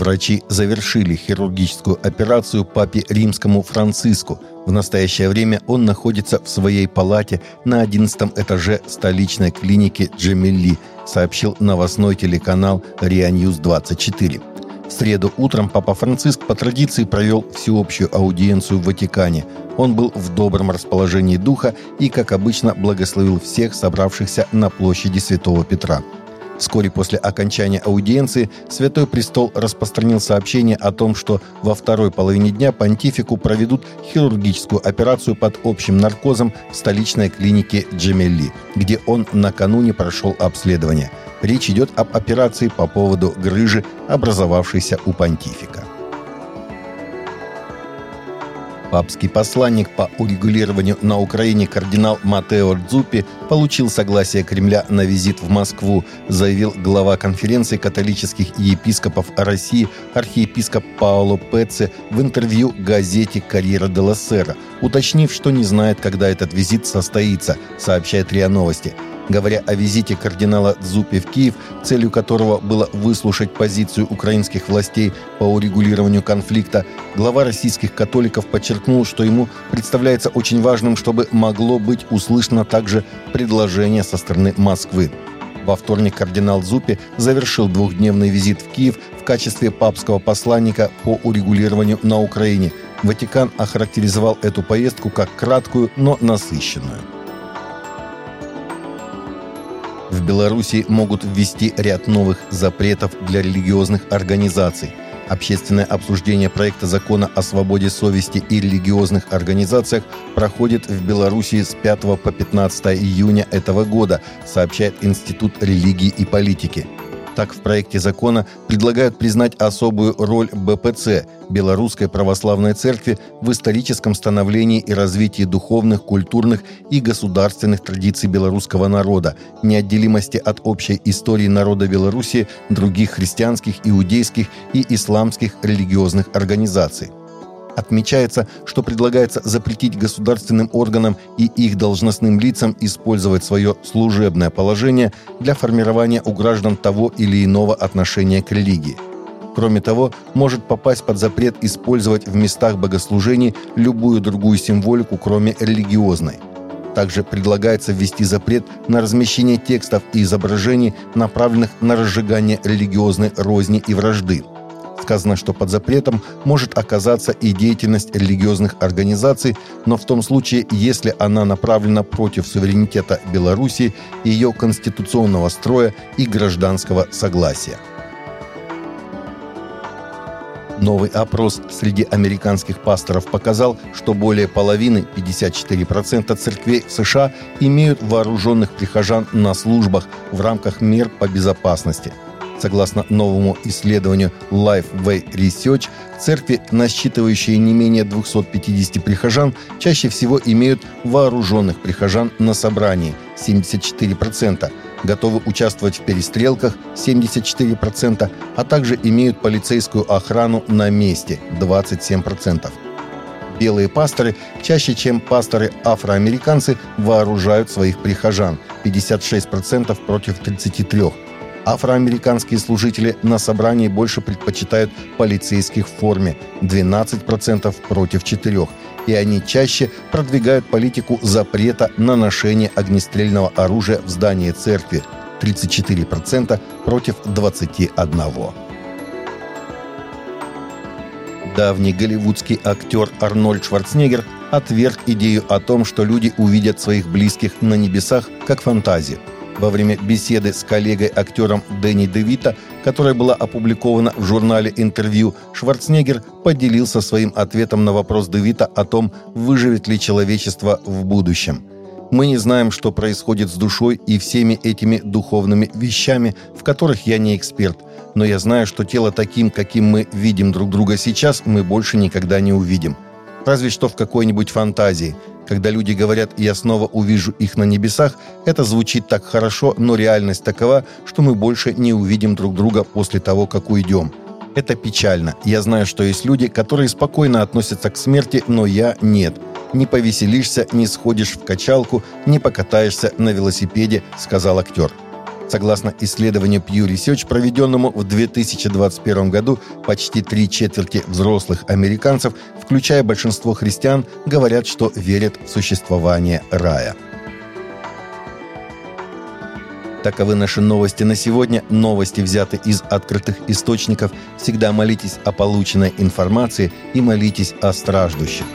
Врачи завершили хирургическую операцию папе римскому Франциску. В настоящее время он находится в своей палате на 11 этаже столичной клиники Джемелли, сообщил новостной телеканал Rai News 24. В среду утром Папа Франциск по традиции провел всеобщую аудиенцию в Ватикане. Он был в добром расположении духа и, как обычно, благословил всех собравшихся на площади Святого Петра. Вскоре после окончания аудиенции Святой Престол распространил сообщение о том, что во второй половине дня понтифику проведут хирургическую операцию под общим наркозом в столичной клинике Джемелли, где он накануне прошел обследование. Речь идет об операции по поводу грыжи, образовавшейся у понтифика. Папский посланник по урегулированию на Украине кардинал Матео Дзупи получил согласие Кремля на визит в Москву, заявил глава конференции католических епископов России архиепископ Паоло Пеце в интервью газете «Карьера де Сера», уточнив, что не знает, когда этот визит состоится, сообщает РИА Новости – Говоря о визите кардинала Дзупи в Киев, целью которого было выслушать позицию украинских властей по урегулированию конфликта, глава российских католиков подчеркнул, что ему представляется очень важным, чтобы могло быть услышано также предложение со стороны Москвы. Во вторник кардинал Зупи завершил двухдневный визит в Киев в качестве папского посланника по урегулированию на Украине. Ватикан охарактеризовал эту поездку как краткую, но насыщенную. В Беларуси могут ввести ряд новых запретов для религиозных организаций. Общественное обсуждение проекта закона о свободе совести и религиозных организациях проходит в Беларуси с 5 по 15 июня этого года, сообщает Институт религии и политики. Так, в проекте закона предлагают признать особую роль БПЦ – Белорусской Православной Церкви в историческом становлении и развитии духовных, культурных и государственных традиций белорусского народа, неотделимости от общей истории народа Беларуси, других христианских, иудейских и исламских религиозных организаций. Отмечается, что предлагается запретить государственным органам и их должностным лицам использовать свое служебное положение для формирования у граждан того или иного отношения к религии. Кроме того, может попасть под запрет использовать в местах богослужений любую другую символику, кроме религиозной. Также предлагается ввести запрет на размещение текстов и изображений, направленных на разжигание религиозной розни и вражды – сказано, что под запретом может оказаться и деятельность религиозных организаций, но в том случае, если она направлена против суверенитета Беларуси, ее конституционного строя и гражданского согласия. Новый опрос среди американских пасторов показал, что более половины, 54% церквей в США, имеют вооруженных прихожан на службах в рамках мер по безопасности – Согласно новому исследованию Lifeway Research, церкви, насчитывающие не менее 250 прихожан, чаще всего имеют вооруженных прихожан на собрании – 74%, готовы участвовать в перестрелках – 74%, а также имеют полицейскую охрану на месте – 27%. Белые пасторы чаще, чем пасторы-афроамериканцы, вооружают своих прихожан – 56% против 33%. Афроамериканские служители на собрании больше предпочитают полицейских в форме – 12% против 4%. И они чаще продвигают политику запрета на ношение огнестрельного оружия в здании церкви – 34% против 21%. Давний голливудский актер Арнольд Шварценеггер отверг идею о том, что люди увидят своих близких на небесах как фантазию – во время беседы с коллегой-актером Дэнни Девита, которая была опубликована в журнале «Интервью», Шварценеггер поделился своим ответом на вопрос Девита о том, выживет ли человечество в будущем. Мы не знаем, что происходит с душой и всеми этими духовными вещами, в которых я не эксперт. Но я знаю, что тело таким, каким мы видим друг друга сейчас, мы больше никогда не увидим. Разве что в какой-нибудь фантазии – когда люди говорят «я снова увижу их на небесах», это звучит так хорошо, но реальность такова, что мы больше не увидим друг друга после того, как уйдем. Это печально. Я знаю, что есть люди, которые спокойно относятся к смерти, но я нет. Не повеселишься, не сходишь в качалку, не покатаешься на велосипеде, сказал актер. Согласно исследованию Pew Research, проведенному в 2021 году, почти три четверти взрослых американцев, включая большинство христиан, говорят, что верят в существование рая. Таковы наши новости на сегодня. Новости взяты из открытых источников. Всегда молитесь о полученной информации и молитесь о страждущих.